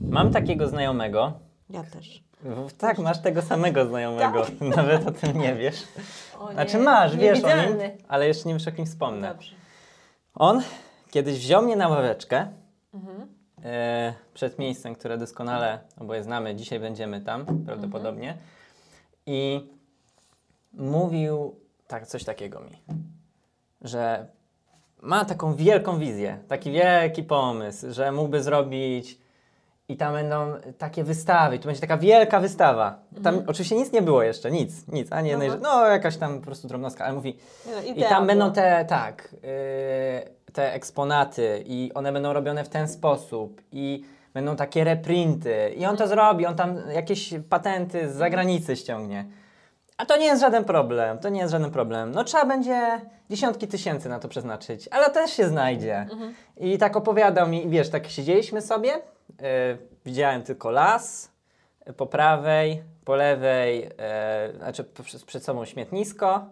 Mam takiego znajomego. Ja też. Tak, masz tego samego znajomego. Nawet o tym nie wiesz. O Znaczy nie, masz, wiesz o nim, ale jeszcze nie wiesz o kim wspomnę. Dobrze. On kiedyś wziął mnie na ławeczkę Mhm. e, przed miejscem, które doskonale oboje znamy. Dzisiaj będziemy tam prawdopodobnie. I mówił tak, coś takiego mi, że ma taką wielką wizję, taki wielki pomysł, że mógłby zrobić i tam będą takie wystawy, tu będzie taka wielka wystawa. Tam oczywiście nic nie było jeszcze, nic, nic, ani jednej, Aha. rzeczy. no jakaś tam po prostu drobnostka, ale mówi, no, i tam będą te, tak, yy, te eksponaty i one będą robione w ten sposób i będą takie reprinty i on to zrobi, on tam jakieś patenty z zagranicy ściągnie. A to nie jest żaden problem, to nie jest żaden problem. No trzeba będzie dziesiątki tysięcy na to przeznaczyć, ale też się znajdzie. I tak opowiadał mi, i wiesz, tak siedzieliśmy sobie, widziałem tylko las, y, po prawej, po lewej, e, znaczy przed- sobą śmietnisko,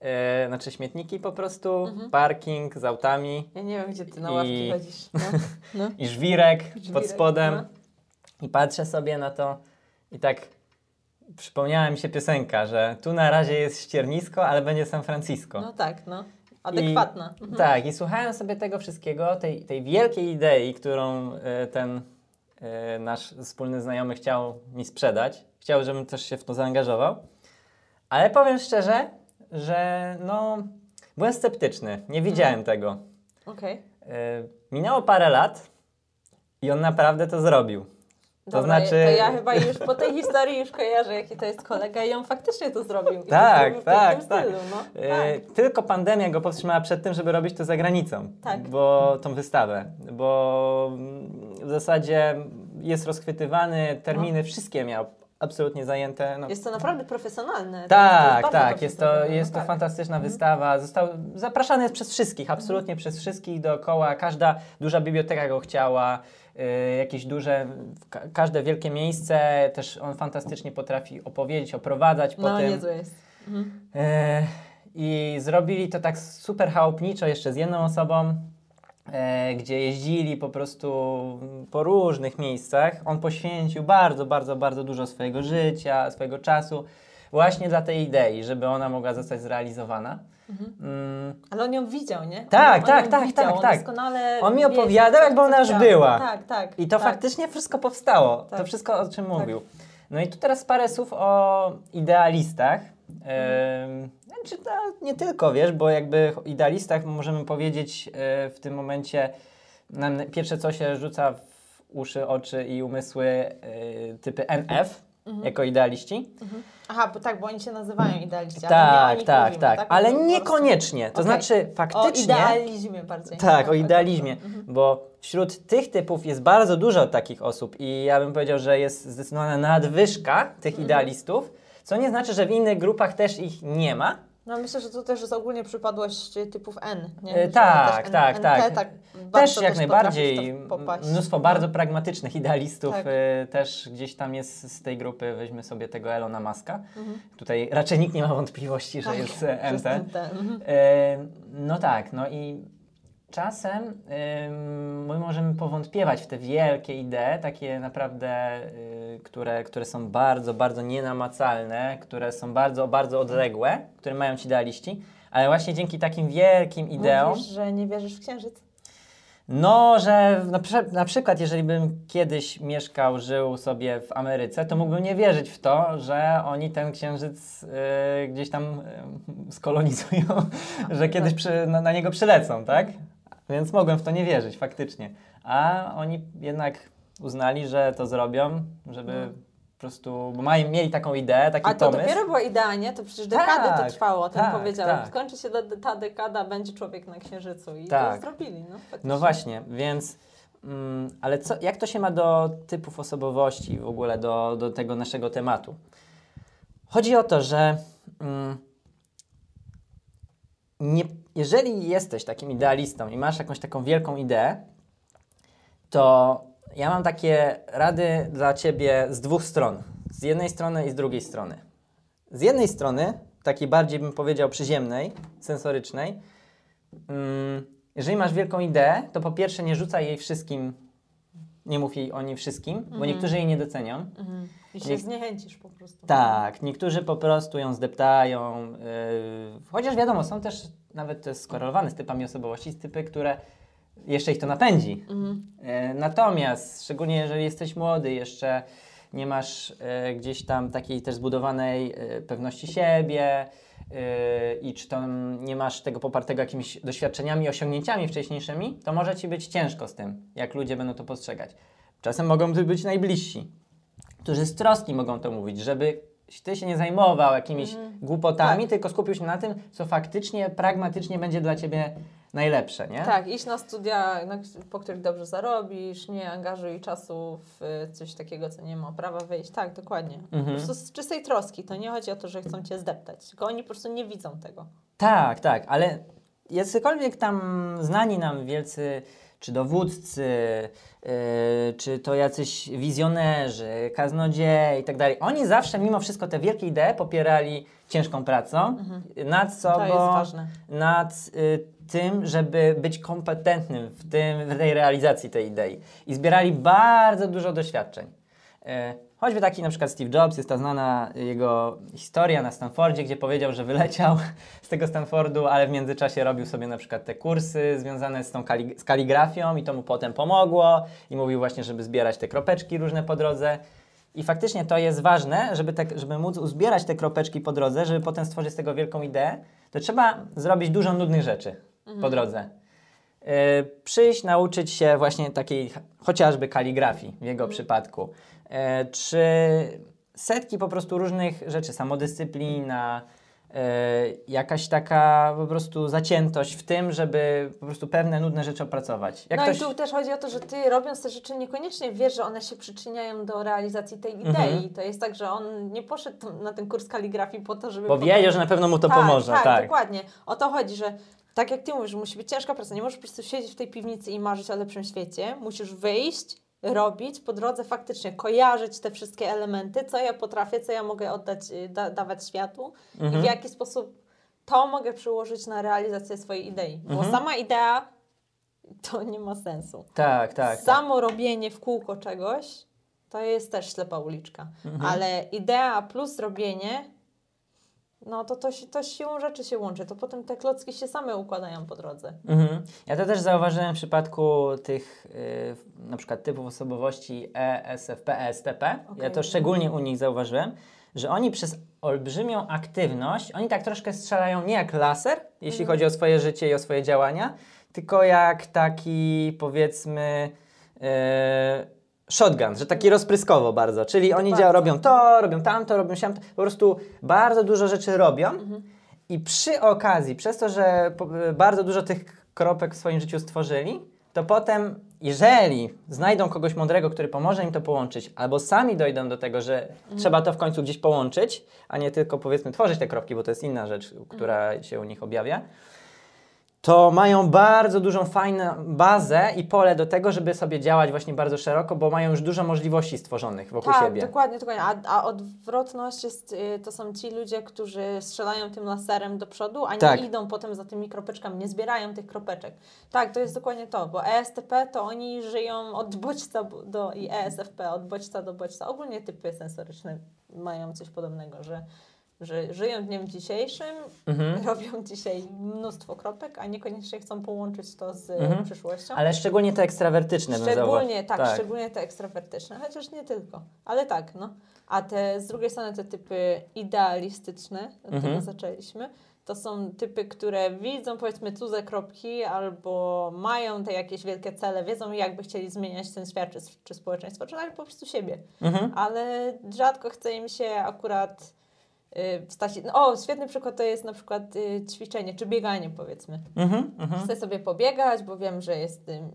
e, znaczy śmietniki po prostu, parking z autami Ja nie wiem, gdzie ty na I- ławki chodzisz. No. No. i żwirek, pod Żwirek, spodem. no. I patrzę sobie na to i tak przypomniała mi się piosenka, że tu na razie jest ściernisko, ale będzie San Francisco. no tak, no. Adekwatna. I, Mhm. Tak, i słuchałem sobie tego wszystkiego, tej, tej wielkiej idei, którą e, ten e, nasz wspólny znajomy chciał mi sprzedać. Chciał, żebym też się w to zaangażował. Ale powiem szczerze, że no, byłem sceptyczny, nie widziałem tego. Okej. E, minęło parę lat i on naprawdę to zrobił. To Dobra, znaczy- To ja chyba już po tej historii już kojarzę, jaki to jest kolega i on faktycznie to zrobił. I Tak, to zrobił w tak, tak. Stylu, no. E, tak. Tylko pandemia go powstrzymała przed tym, żeby robić to za granicą. Tak. Bo tą wystawę. Bo w zasadzie jest rozchwytywany, terminy wszystkie miał absolutnie zajęte. No. Jest to naprawdę profesjonalne. to Tak, tak, jest to, jest no to tak. fantastyczna wystawa. Został zapraszany jest przez wszystkich, absolutnie przez wszystkich dookoła. Każda duża biblioteka go chciała, y, jakieś duże, ka każde wielkie miejsce. Też on fantastycznie potrafi opowiedzieć, oprowadzać po No, tym. niezłe jest. Mhm. E, I zrobili to tak super chałupniczo jeszcze z jedną osobą, gdzie jeździli po prostu po różnych miejscach. On poświęcił bardzo, bardzo, bardzo dużo swojego życia, swojego czasu właśnie dla tej idei, żeby ona mogła zostać zrealizowana. Mm, Ale on ją widział, nie? Tak, on tak, ją tak, widział, tak, on tak. Doskonale On mi opowiadał, jakby ona już była. Tak, tak. I to tak. faktycznie wszystko powstało. To Tak. wszystko, o czym mówił. No i tu teraz parę słów o idealistach. Em, Znaczy, no, nie tylko, wiesz, bo jakby o idealistach możemy powiedzieć e, w tym momencie, nam pierwsze co się rzuca w uszy, oczy i umysły e, typy NF jako idealiści. Aha, bo tak, bo oni się nazywają idealiści. ale o Tak, tak, mówimy, tak, ale Po prostu- niekoniecznie. To Okej. znaczy O faktycznie... idealizmie bardziej. Tak, o idealizmie, dobra. Mhm. bo wśród tych typów jest bardzo dużo takich osób i ja bym powiedział, że jest zdecydowana nadwyżka tych Mhm. idealistów, co nie znaczy, że w innych grupach też ich nie ma. No myślę, że to też jest ogólnie przypadłość typów N. Nie? E, tak, tak, tak. tak Też jak najbardziej mnóstwo bardzo pragmatycznych idealistów Tak. e, też gdzieś tam jest z tej grupy, weźmy sobie tego Elona Muska. Mhm. Tutaj raczej nikt nie ma wątpliwości, że Tak, jest MT. Mhm. E, No tak, no i czasem my możemy powątpiewać w te wielkie idee, takie naprawdę, które, które są bardzo, bardzo nienamacalne, które są bardzo, bardzo odległe, które mają ci idealiści, ale właśnie dzięki takim wielkim ideom, Mówisz, że nie wierzysz w księżyc? no, że na, na przykład jeżeli bym kiedyś mieszkał, żył sobie w Ameryce, to mógłbym nie wierzyć w to, że oni ten księżyc y, gdzieś tam y, skolonizują, że kiedyś przy, na, na niego przylecą, tak? Więc mogłem w to nie wierzyć faktycznie. A oni jednak uznali, że to zrobią, żeby No. po prostu, bo mają, mieli taką ideę, taki A to pomysł. dopiero była idealnie, to przecież dekady Tak, to trwało, o tym tak, powiedziałem. tak. Skończy się ta dekada, będzie człowiek na księżycu i Tak. to zrobili. No, faktycznie. No właśnie, więc. Mm, ale co, jak to się ma do typów osobowości, w ogóle do, do tego naszego tematu? Chodzi o to, że mm, nie, jeżeli jesteś takim idealistą i masz jakąś taką wielką ideę, to ja mam takie rady dla ciebie z dwóch stron. Z jednej strony i z drugiej strony. Z jednej strony, takiej bardziej bym powiedział przyziemnej, sensorycznej, mm, jeżeli masz wielką ideę, to po pierwsze nie rzucaj jej wszystkim nie mów jej o niej wszystkim, bo Mhm. niektórzy jej nie docenią. Mhm. I się Nie- zniechęcisz po prostu. Tak, niektórzy po prostu ją zdeptają. Yy, chociaż wiadomo, są też, nawet skorelowane z typami osobowości, z typy, które jeszcze ich to napędzi. Mhm. E, Natomiast, szczególnie jeżeli jesteś młody, jeszcze nie masz e, gdzieś tam takiej też zbudowanej e, pewności siebie i czy tam nie masz tego popartego jakimiś doświadczeniami, osiągnięciami wcześniejszymi, to może ci być ciężko z tym, jak ludzie będą to postrzegać. Czasem mogą to być najbliżsi, którzy z troski mogą to mówić, żeby ty się nie zajmował jakimiś Mhm. głupotami, tylko skupił się na tym, co faktycznie, pragmatycznie będzie dla ciebie najlepsze, nie? Tak, iść na studia, po których dobrze zarobisz, nie angażuj czasu w coś takiego, co nie ma prawa wyjść. Tak, dokładnie. Mhm. Po prostu z czystej troski. To nie chodzi o to, że chcą cię zdeptać, tylko oni po prostu nie widzą tego. Tak, tak, ale jacykolwiek tam znani nam wielcy, czy dowódcy, yy, czy to jacyś wizjonerzy, kaznodzieje i tak dalej, oni zawsze mimo wszystko te wielkie idee popierali ciężką pracą nad sobą, To jest ważne. nad y, tym, żeby być kompetentnym w, tym, w tej realizacji tej idei. I zbierali bardzo dużo doświadczeń. E, choćby taki na przykład Steve Jobs, jest ta znana jego historia na Stanfordzie, gdzie powiedział, że wyleciał z tego Stanfordu, ale w międzyczasie robił sobie na przykład te kursy związane z tą z kaligrafią i to mu potem pomogło i mówił właśnie, żeby zbierać te kropeczki różne po drodze. I faktycznie to jest ważne, żeby, te, żeby móc uzbierać te kropeczki po drodze, żeby potem stworzyć z tego wielką ideę, to trzeba zrobić dużo nudnych rzeczy po drodze. Yy, przyjść, nauczyć się właśnie takiej ch- chociażby kaligrafii w jego przypadku. Yy, czy setki po prostu różnych rzeczy, samodyscyplina, yy, jakaś taka po prostu zaciętość w tym, żeby po prostu pewne nudne rzeczy opracować. Jak no ktoś... i tu też chodzi o to, że ty robiąc te rzeczy niekoniecznie wiesz, że one się przyczyniają do realizacji tej idei. Mhm. To jest tak, że on nie poszedł na ten kurs kaligrafii po to, żeby... Bo potem- wiedział, że na pewno mu to tak, pomoże. Tak, tak. dokładnie. O to chodzi, że tak jak ty mówisz, musi być ciężka praca, nie możesz po prostu siedzieć w tej piwnicy i marzyć o lepszym świecie. Musisz wyjść, robić, po drodze faktycznie kojarzyć te wszystkie elementy, co ja potrafię, co ja mogę oddać, y, da, dawać światu i Mhm. w jaki sposób to mogę przyłożyć na realizację swojej idei. Bo Mhm. sama idea to nie ma sensu. Tak, tak. tak. Samo robienie w kółko czegoś to jest też ślepa uliczka. Mhm. Ale idea plus robienie, no to, to, to siłą rzeczy się łączy. To potem te klocki się same układają po drodze. Mhm. Ja to też zauważyłem w przypadku tych y, na przykład typów osobowości ESFP, ESTP. Ja Okej. to szczególnie u nich zauważyłem, że oni przez olbrzymią aktywność, oni tak troszkę strzelają nie jak laser, jeśli Mhm. chodzi o swoje życie i o swoje działania, tylko jak taki powiedzmy e, shotgun, że taki rozpryskowo bardzo. Czyli oni Bardzo. robią to, robią tamto, robią siamto, po prostu bardzo dużo rzeczy robią. Mhm. I przy okazji, przez to, że bardzo dużo tych kropek w swoim życiu stworzyli, to potem, jeżeli znajdą kogoś mądrego, który pomoże im to połączyć, albo sami dojdą do tego, że trzeba to w końcu gdzieś połączyć, a nie tylko powiedzmy tworzyć te kropki, bo to jest inna rzecz, która się u nich objawia, to mają bardzo dużą fajną bazę i pole do tego, żeby sobie działać właśnie bardzo szeroko, bo mają już dużo możliwości stworzonych wokół tak, siebie. dokładnie, dokładnie. A, a odwrotność jest, y, to są ci ludzie, którzy strzelają tym laserem do przodu, a nie Tak. idą potem za tymi kropeczkami, nie zbierają tych kropeczek. Tak, to jest dokładnie to, bo ESTP to oni żyją od bodźca do i ESFP od bodźca do bodźca. Ogólnie typy sensoryczne mają coś podobnego, że, że żyją dniem dzisiejszym, Mhm. robią dzisiaj mnóstwo kropek, a niekoniecznie chcą połączyć to z Mhm. przyszłością. Ale szczególnie te ekstrawertyczne Szczególnie, zauważył. tak, szczególnie te ekstrawertyczne, chociaż nie tylko, ale tak, no. A te z drugiej strony te typy idealistyczne, od Mhm. tego zaczęliśmy, to są typy, które widzą powiedzmy cudze kropki albo mają te jakieś wielkie cele, wiedzą jakby chcieli zmieniać ten świat czy, czy społeczeństwo, czy nawet po prostu siebie, Mhm. ale rzadko chce im się akurat y, wstać. No, o, świetny przykład to jest na przykład y, ćwiczenie czy bieganie powiedzmy. Mhm. Mhm. Chcę sobie pobiegać, bo wiem, że jest, ym,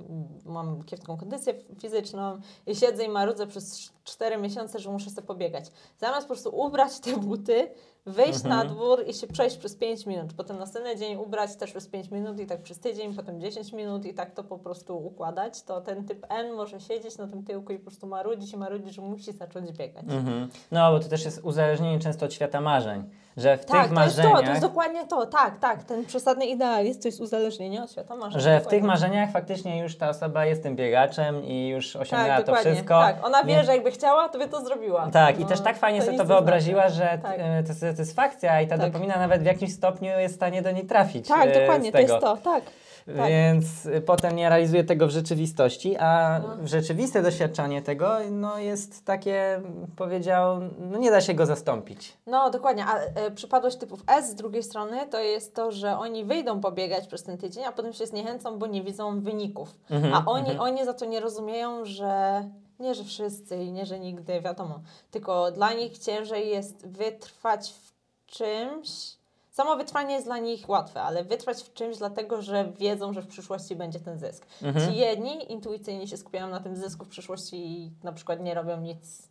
mam kiepską kondycję fizyczną i siedzę i marudzę przez 4 miesiące, że muszę sobie pobiegać. Zamiast po prostu ubrać te buty, wyjść Mhm. na dwór i się przejść przez 5 minut. Potem następny dzień ubrać też przez 5 minut i tak przez tydzień, potem 10 minut i tak to po prostu układać, to ten typ N może siedzieć na tym tyłku i po prostu marudzić i marudzić, że musi zacząć biegać. Mhm. No, bo to też jest uzależnienie często od świata marzeń. Że w Tak, tych to jest to, marzeniach... to jest dokładnie to, tak, tak, ten przesadny idealizm to jest uzależnienie od świata marzeń. Że w tych marzeniach faktycznie już ta osoba jest tym biegaczem i już osiągnęła tak, to wszystko. Tak, ona wie, Nie- że jakby chciała, to by to zrobiła. Tak, i No, też tak fajnie to sobie to wyobraziła, znaczy. że Tak. e, ta satysfakcja i ta Tak. dopamina nawet w jakimś stopniu jest w stanie do niej trafić. Tak, e, dokładnie, to jest to, tak. Tak. Więc potem nie realizuje tego w rzeczywistości, a No. rzeczywiste doświadczanie tego no, jest takie, powiedział, no nie da się go zastąpić. No dokładnie, a e, przypadłość typów S z drugiej strony to jest to, że oni wyjdą pobiegać przez ten tydzień, a potem się zniechęcą, bo nie widzą wyników. Mhm, a oni, mhm. oni za to nie rozumieją, że nie, że wszyscy i nie, że nigdy, wiadomo. Tylko dla nich ciężej jest wytrwać w czymś. Samo wytrwanie jest dla nich łatwe, ale wytrwać w czymś dlatego, że wiedzą, że w przyszłości będzie ten zysk. Mhm. Ci jedni intuicyjnie się skupiają na tym zysku w przyszłości i na przykład nie robią nic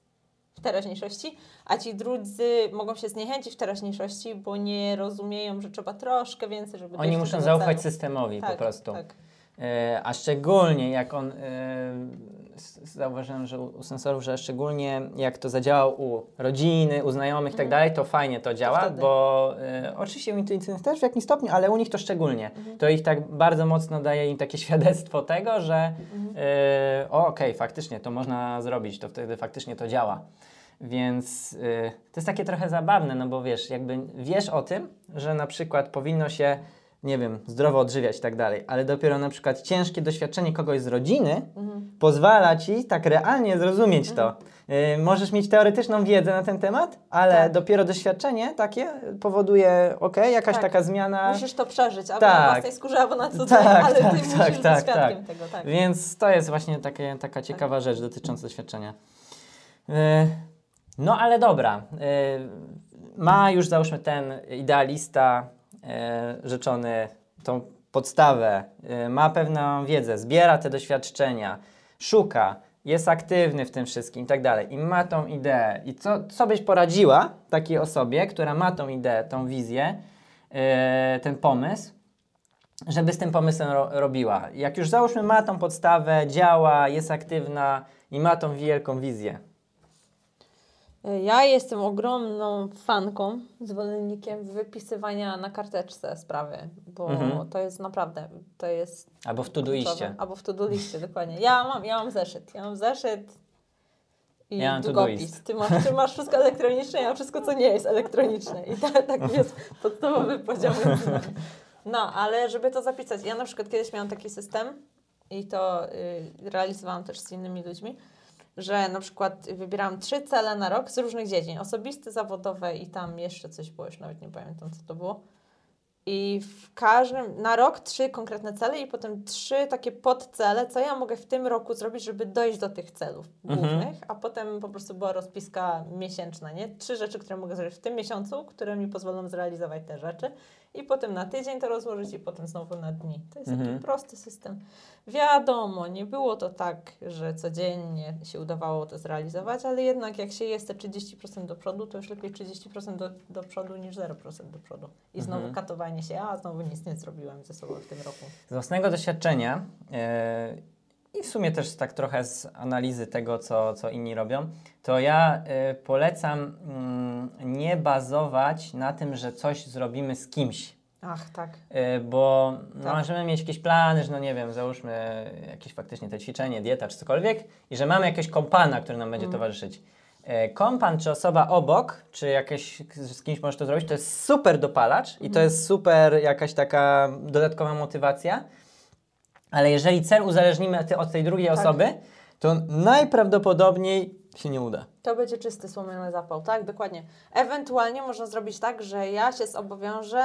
w teraźniejszości, a ci drudzy mogą się zniechęcić w teraźniejszości, bo nie rozumieją, że trzeba troszkę więcej, żeby Oni muszą zaufać celu. systemowi tak, po prostu. Tak. E, a szczególnie jak on, e, zauważyłem, że u, u sensorów, że szczególnie jak to zadziałał u rodziny, u znajomych i tak dalej, to fajnie to działa, Mhm. wtedy. bo e, oczywiście u intuicyjnych też w jakimś stopniu, ale u nich to szczególnie. Mhm. To ich tak bardzo mocno daje im takie świadectwo tego, że Mhm. o, okej, faktycznie to można zrobić, to wtedy faktycznie to działa. Więc y, to jest takie trochę zabawne, no bo wiesz, jakby wiesz o tym, że na przykład powinno się, nie wiem, zdrowo odżywiać i tak dalej, ale dopiero na przykład ciężkie doświadczenie kogoś z rodziny Mhm. pozwala ci tak realnie zrozumieć to. Y, możesz mieć teoretyczną wiedzę na ten temat, ale Tak. dopiero doświadczenie takie powoduje, ok, jakaś Tak. taka zmiana. Musisz to przeżyć, albo Tak. na własnej skórze, albo na cudzej, Tak, ale tak, ty tak, musisz tak, być tak. świadkiem tego, tak. Więc to jest właśnie takie, taka ciekawa rzecz dotycząca doświadczenia. Y, No ale dobra. y, Ma już załóżmy ten idealista rzeczony tą podstawę, y, ma pewną wiedzę, zbiera te doświadczenia, szuka, jest aktywny w tym wszystkim i tak dalej i ma tą ideę. I co, co byś poradziła takiej osobie, która ma tą ideę, tą wizję, y, ten pomysł, żeby z tym pomysłem ro robiła. Jak już załóżmy ma tą podstawę, działa, jest aktywna i ma tą wielką wizję. Ja jestem ogromną fanką, zwolennikiem wypisywania na karteczce sprawy, bo Mhm. to jest naprawdę, to jest Albo w tuduiście. kluczowe. Albo w to-do liście, dokładnie. Ja mam, ja mam zeszyt, ja mam zeszyt i Ja długopis. Ty masz, ty masz wszystko elektroniczne, ja mam wszystko, co nie jest elektroniczne. I tak, tak jest podstawowy nami. No, ale żeby to zapisać, ja na przykład kiedyś miałam taki system i to y, realizowałam też z innymi ludźmi, że na przykład wybierałam trzy cele na rok z różnych dziedzin. Osobiste, zawodowe i tam jeszcze coś było, już nawet nie pamiętam co to było. I w każdym, na rok trzy konkretne cele i potem trzy takie podcele, co ja mogę w tym roku zrobić, żeby dojść do tych celów Mhm. głównych, a potem po prostu była rozpiska miesięczna, nie? Trzy rzeczy, które mogę zrobić w tym miesiącu, które mi pozwolą zrealizować te rzeczy i potem na tydzień to rozłożyć i potem znowu na dni. To jest Mhm. taki prosty system. Wiadomo, nie było to tak, że codziennie się udawało to zrealizować, ale jednak jak się jest te 30% do przodu, to już lepiej 30% do, do przodu niż 0% do przodu. I znowu Mhm. katowanie się, a znowu nic nie zrobiłem ze sobą w tym roku. Z własnego doświadczenia yy, i w sumie też tak trochę z analizy tego, co, co inni robią, to ja yy, polecam mm, nie bazować na tym, że coś zrobimy z kimś. Ach, tak. Yy, bo no, Tak. możemy mieć jakieś plany, że no nie wiem, załóżmy jakieś faktycznie te ćwiczenie, dieta czy cokolwiek i że mamy jakiegoś kompana, który nam będzie Mm. towarzyszyć. Yy, Kompan czy osoba obok, czy jakieś z kimś możesz to zrobić, to jest super dopalacz i to Mhm. jest super jakaś taka dodatkowa motywacja. Ale jeżeli cel uzależnimy od tej drugiej Tak. osoby, to najprawdopodobniej się nie uda. To będzie czysty słomiany zapał, tak? Dokładnie. Ewentualnie można zrobić tak, że ja się zobowiążę,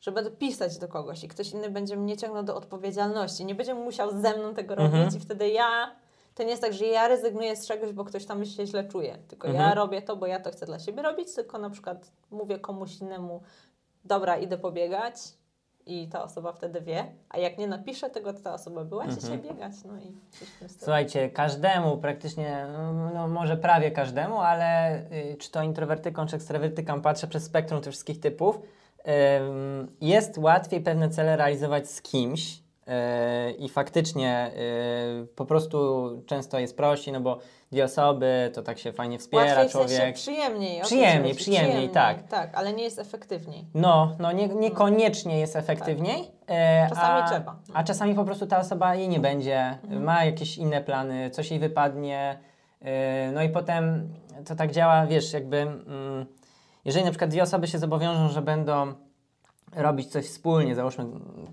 że będę pisać do kogoś i ktoś inny będzie mnie ciągnął do odpowiedzialności. Nie będzie musiał ze mną tego Mhm. robić i wtedy ja... To nie jest tak, że ja rezygnuję z czegoś, bo ktoś tam się źle czuje. Tylko ja Mhm. robię to, bo ja to chcę dla siebie robić, tylko na przykład mówię komuś innemu, dobra, idę pobiegać i ta osoba wtedy wie, a jak nie napiszę tego, to ta osoba była Mhm. dzisiaj biegać, no i. Słuchajcie, każdemu praktycznie, no, może prawie każdemu, ale y, czy to introwertykom, czy ekstrawertykom, patrzę przez spektrum tych wszystkich typów, ym, jest łatwiej pewne cele realizować z kimś, i faktycznie e, po prostu często jest prościej, no bo dwie osoby, to tak się fajnie wspiera Łatwiej w sensie człowiek. przyjemniej. to Przyjemniej, chodzi. przyjemniej, tak. Tak, ale nie jest efektywniej. No, no nie, niekoniecznie jest efektywniej. e, Czasami a, trzeba. A czasami po prostu ta osoba jej nie będzie, Mhm. ma jakieś inne plany, coś jej wypadnie. e, No i potem to tak działa, wiesz, jakby mm, jeżeli na przykład dwie osoby się zobowiążą, że będą robić coś wspólnie, załóżmy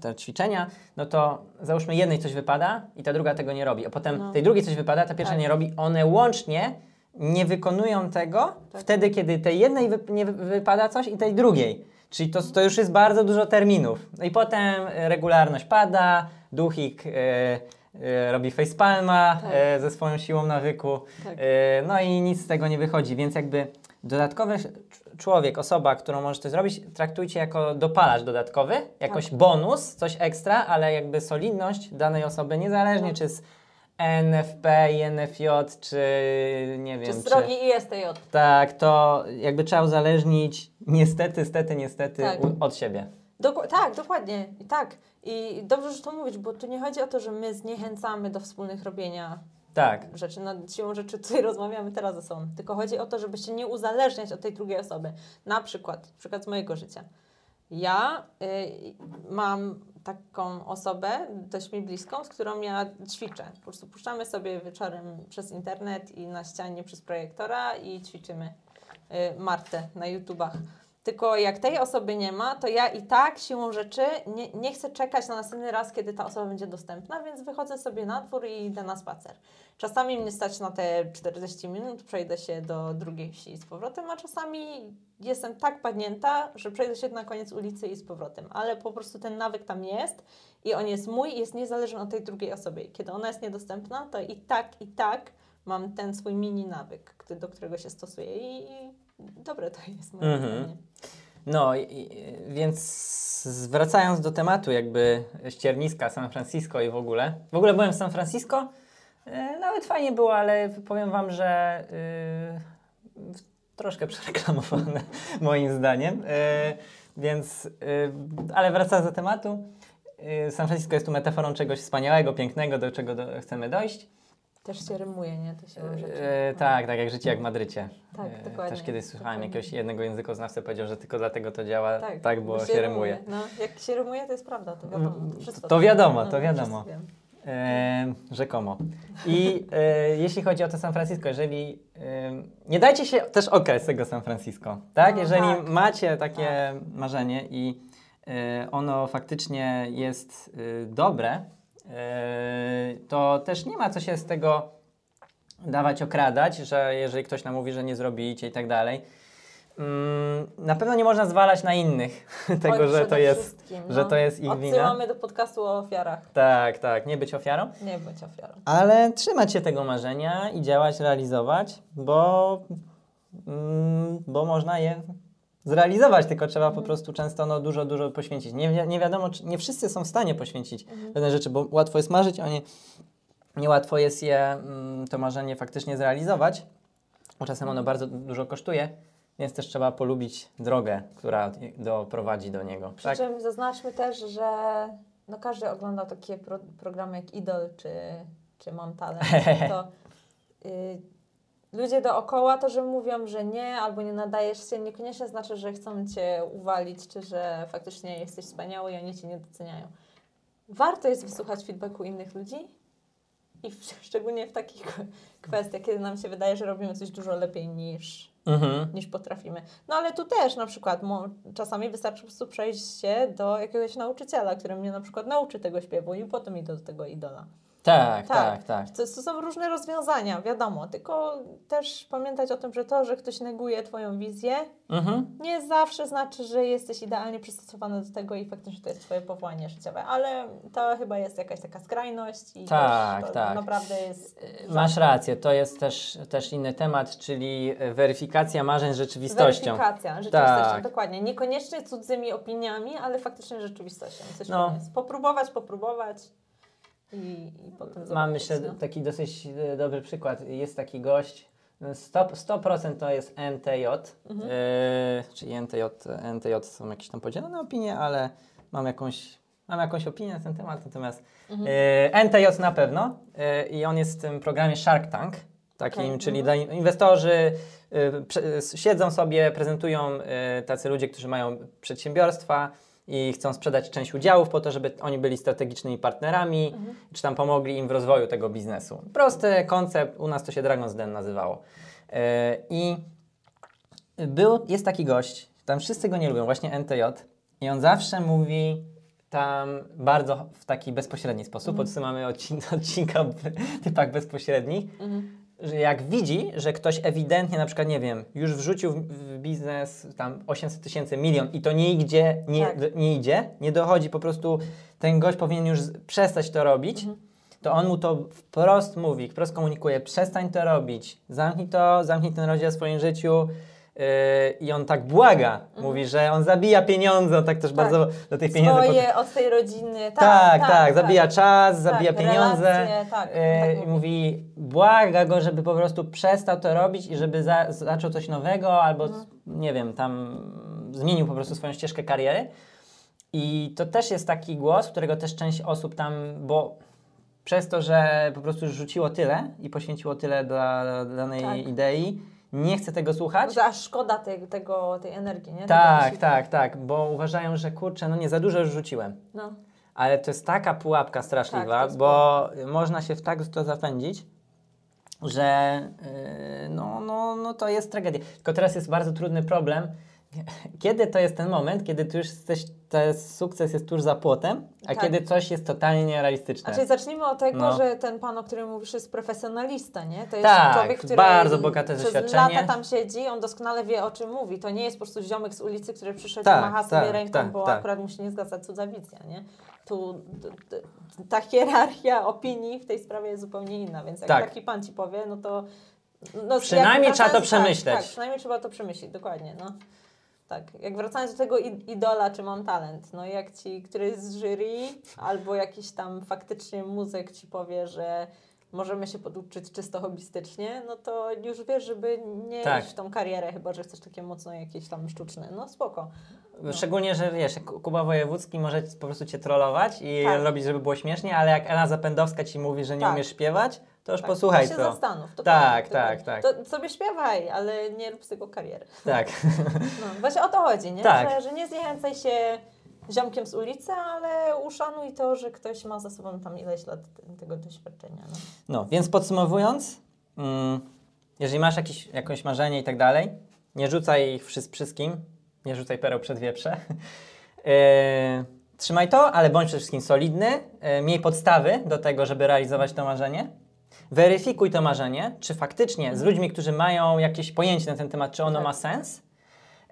te ćwiczenia, no to załóżmy jednej coś wypada i ta druga tego nie robi, a potem No. tej drugiej coś wypada, ta pierwsza Tak. nie robi, one łącznie nie wykonują tego Tak. wtedy, kiedy tej jednej wy, nie wy- wypada coś i tej drugiej. Czyli to, to już jest bardzo dużo terminów. No i potem e, regularność pada, duchik e, e, robi facepalma Tak. e, ze swoją siłą nawyku, Tak. no i nic z tego nie wychodzi, więc jakby dodatkowy sz- człowiek, osoba, którą możesz to zrobić, traktujcie jako dopalacz dodatkowy, jakoś Tak. bonus, coś ekstra, ale jakby solidność danej osoby, niezależnie Tak. czy z NFP, NFJ, czy nie Czy wiem, z drogi ISTJ. tak, to jakby trzeba uzależnić niestety, stety, niestety Tak. u, od siebie. Doku- tak, dokładnie. I tak. I dobrze, że to mówić, bo tu nie chodzi o to, że my zniechęcamy do wspólnych robienia Tak, rzeczy. No, siłą rzeczy tutaj rozmawiamy teraz ze sobą. Tylko chodzi o to, żeby się nie uzależniać od tej drugiej osoby. Na przykład, przykład z mojego życia. Ja y, mam taką osobę, dość mi bliską, z którą ja ćwiczę. Po prostu puszczamy sobie wieczorem przez internet i na ścianie przez projektora i ćwiczymy y, Martę na YouTubach. Tylko jak tej osoby nie ma, to ja i tak siłą rzeczy nie, nie chcę czekać na następny raz, kiedy ta osoba będzie dostępna, więc wychodzę sobie na dwór i idę na spacer. Czasami mnie stać na te 40 minut, przejdę się do drugiej wsi z powrotem, a czasami jestem tak padnięta, że przejdę się na koniec ulicy i z powrotem. Ale po prostu ten nawyk tam jest i on jest mój i jest niezależny od tej drugiej osoby. Kiedy ona jest niedostępna, to i tak, i tak mam ten swój mini nawyk, do którego się stosuję i, i dobre to jest moim zdaniem. no i, więc wracając do tematu jakby ścierniska San Francisco i w ogóle. W ogóle byłem w San Francisco, e, nawet fajnie było, ale powiem Wam, że y, troszkę przereklamowane moim zdaniem. E, więc, y, ale wracając do tematu, San Francisco jest tu metaforą czegoś wspaniałego, pięknego, do czego do, chcemy dojść. Też się rymuje, nie? To się rzeczy. E, tak, tak jak życie jak w Madrycie. Tak, E, dokładnie, Też kiedyś słuchałem dokładnie. jakiegoś jednego językoznawcy powiedział, że tylko dlatego to działa tak, bo, bo się rymuje. No, jak się rymuje, to jest prawda, to wiadomo. To, wszystko To wiadomo, to no, wiadomo. E, rzekomo. I e, jeśli chodzi o to San Francisco, jeżeli e, nie dajcie się też okres tego San Francisco, tak? No, jeżeli tak. macie takie marzenie i e, ono faktycznie jest e, dobre, e, to też nie ma co się z tego dawać okradać, że jeżeli ktoś nam mówi, że nie zrobicie i tak dalej. Mm, Na pewno nie można zwalać na innych tego, Oj, że to jest, wszystkim, że no. to jest ich wina. Odsyłamy do podcastu o ofiarach. Tak, tak, nie być ofiarą. Nie bądź ofiarą. Ale trzymać się tego marzenia i działać, realizować, bo, mm, bo można je zrealizować, tylko trzeba po prostu często no, dużo, dużo poświęcić. Nie, wi- nie wiadomo, czy nie wszyscy są w stanie poświęcić pewne rzeczy, bo łatwo jest marzyć, a nie, niełatwo jest je, mm, to marzenie faktycznie zrealizować, bo czasem ono bardzo dużo kosztuje, więc też trzeba polubić drogę, która doprowadzi do niego. Przy Tak? czym zaznaczmy też, że no każdy oglądał takie pro, programy jak Idol czy, czy Mam Talent. To y, ludzie dookoła to, że mówią, że nie albo nie nadajesz się, niekoniecznie znaczy, że chcą Cię uwalić, czy że faktycznie jesteś wspaniały i oni Cię nie doceniają. Warto jest wysłuchać feedbacku innych ludzi i w, szczególnie w takich kwestiach, kiedy nam się wydaje, że robimy coś dużo lepiej niż, Mhm. niż potrafimy. No ale tu też na przykład czasami wystarczy po prostu przejść się do jakiegoś nauczyciela, który mnie na przykład nauczy tego śpiewu i potem idę do tego idola. Tak, Tak. tak, tak. To, to są różne rozwiązania, wiadomo, tylko też pamiętać o tym, że to, że ktoś neguje Twoją wizję, Mhm. nie zawsze znaczy, że jesteś idealnie przystosowany do tego i faktycznie to jest Twoje powołanie życiowe, ale to chyba jest jakaś taka skrajność i Tak, tak. naprawdę jest... Masz rację, to jest też, też inny temat, czyli e, weryfikacja marzeń z rzeczywistością. Weryfikacja rzeczywistością, Tak. dokładnie. Niekoniecznie cudzymi opiniami, ale faktycznie rzeczywistością. Coś No. no. jest. Popróbować, popróbować i, i potem zobaczyć. Mam myślę no. taki dosyć e, dobry przykład. Jest taki gość, no 100%, 100% to jest NTJ, Mhm. e, czyli NTJ, NTJ są jakieś tam podzielone opinie, ale mam jakąś mam jakąś opinię na ten temat, natomiast Mhm. e, NTJ na pewno e, i on jest w tym programie Shark Tank, takim, Okej, czyli mhm. inwestorzy e, siedzą sobie, prezentują e, tacy ludzie, którzy mają przedsiębiorstwa i chcą sprzedać część udziałów po to, żeby oni byli strategicznymi partnerami, Mhm. czy tam pomogli im w rozwoju tego biznesu. Prosty koncept, u nas to się Dragon's Den nazywało. E, I był, jest taki gość, tam wszyscy go nie lubią, właśnie NTJ, i on zawsze mówi tam bardzo w taki bezpośredni sposób, Mhm. mamy odcinka w typach bezpośrednich, Mhm. Że jak widzi, że ktoś ewidentnie na przykład, nie wiem, już wrzucił w, biznes tam 800 tysięcy, milion i to nie idzie, nie, Tak. d- nie idzie, nie dochodzi, po prostu ten gość powinien już przestać to robić, Mhm. to on mu to wprost mówi, wprost komunikuje, przestań to robić, zamknij to, zamknij ten rozdział w swoim życiu. Yy, I on tak błaga, mówi, że on zabija pieniądze, on tak też Mhm. Tak. bardzo do tych pieniędzy Swoje, od tej rodziny. tak, tak, zabija czas, zabija Tak, pieniądze. relacje, tak, e, tak I mówi. błaga go, żeby po prostu przestał to robić i żeby za, zaczął coś nowego, albo Mhm. nie wiem, tam zmienił po prostu swoją ścieżkę kariery. I to też jest taki głos, którego też część osób tam, bo przez to, że po prostu rzuciło tyle i poświęciło tyle dla, dla danej Tak. idei, nie chce tego słuchać. Aż szkoda tej, tego, tej energii, nie? Tak, tak, tak, bo uważają, że kurczę, no nie za dużo już rzuciłem. No. Ale to jest taka pułapka straszliwa, Tak, bo można się w tak to zapędzić, że yy, no, no, no to jest tragedia. Tylko teraz jest bardzo trudny problem. Kiedy to jest ten moment, kiedy tu już jesteś, ten sukces jest tuż za płotem, a Tak. kiedy coś jest totalnie nierealistyczne. Znaczy zacznijmy od tego, No. że ten pan, o którym mówisz, jest profesjonalista, nie? To jest Tak, człowiek, który bardzo bogate przez doświadczenie. lata tam siedzi, on doskonale wie, o czym mówi. To nie jest po prostu ziomek z ulicy, który przyszedł Tak, i macha sobie tak, ręką, tak, bo tak. akurat mu się nie zgadza cudza wizja, nie? Tu ta hierarchia opinii w tej sprawie jest zupełnie inna, więc jak Tak. taki pan ci powie, no to... No, Przynajmniej trzeba to wracając- przemyśleć. Tak, tak, przynajmniej trzeba to przemyśleć, dokładnie, no. Tak, jak wracając do tego idola, czy mam talent, no jak ci któryś z jury albo jakiś tam faktycznie muzyk ci powie, że możemy się poduczyć czysto hobbystycznie, no to już wiesz, żeby nie Tak. iść w tą karierę, chyba że chcesz takie mocno jakieś tam sztuczne. No spoko. Szczególnie, że wiesz, Kuba Wojewódzki może po prostu cię trollować i Tak. robić, żeby było śmiesznie, ale jak Ela Zapędowska ci mówi, że nie Tak. umiesz śpiewać, to już Tak, posłuchaj to się zastanów. To Tak, tak, tak. To sobie śpiewaj, ale nie rób z tego kariery. Tak. No, właśnie o to chodzi, nie? Tak. Że, że nie zniechęcaj się ziomkiem z ulicy, ale uszanuj to, że ktoś ma za sobą tam ileś lat te- tego doświadczenia. No. No, więc podsumowując, mm, jeżeli masz jakieś, jakieś marzenie i tak dalej, nie rzucaj ich wszy- wszystkim, nie rzucaj pereł przed wieprze. E, trzymaj to, ale bądź przede wszystkim solidny, e, miej podstawy do tego, żeby realizować to marzenie. Weryfikuj to marzenie, czy faktycznie z ludźmi, którzy mają jakieś pojęcie na ten temat, czy ono Tak. ma sens.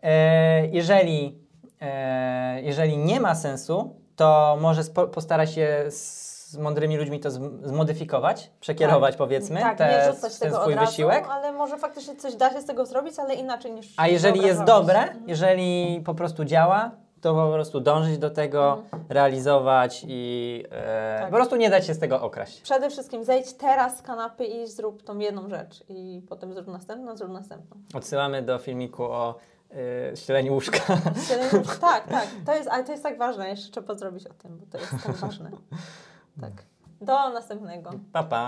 E, jeżeli, e, jeżeli nie ma sensu, to może postaraj się z mądrymi ludźmi to zm- zmodyfikować, przekierować powiedzmy tak, te, ten swój razu, wysiłek. ale może faktycznie coś da się z tego zrobić, ale inaczej niż A jeżeli jest dobre, jeżeli po prostu działa, to po prostu dążyć do tego, realizować i e, Mhm. Tak. po prostu nie dać się z tego okraść. Przede wszystkim zejdź teraz z kanapy i zrób tą jedną rzecz i potem zrób następną, zrób następną. Odsyłamy do filmiku o e, ścieleniu łóżka. Siedem już- tak, tak, to jest, ale to jest tak ważne, jeszcze trzeba zrobić o tym, bo to jest tak ważne. Tak. Do następnego. pa, pa.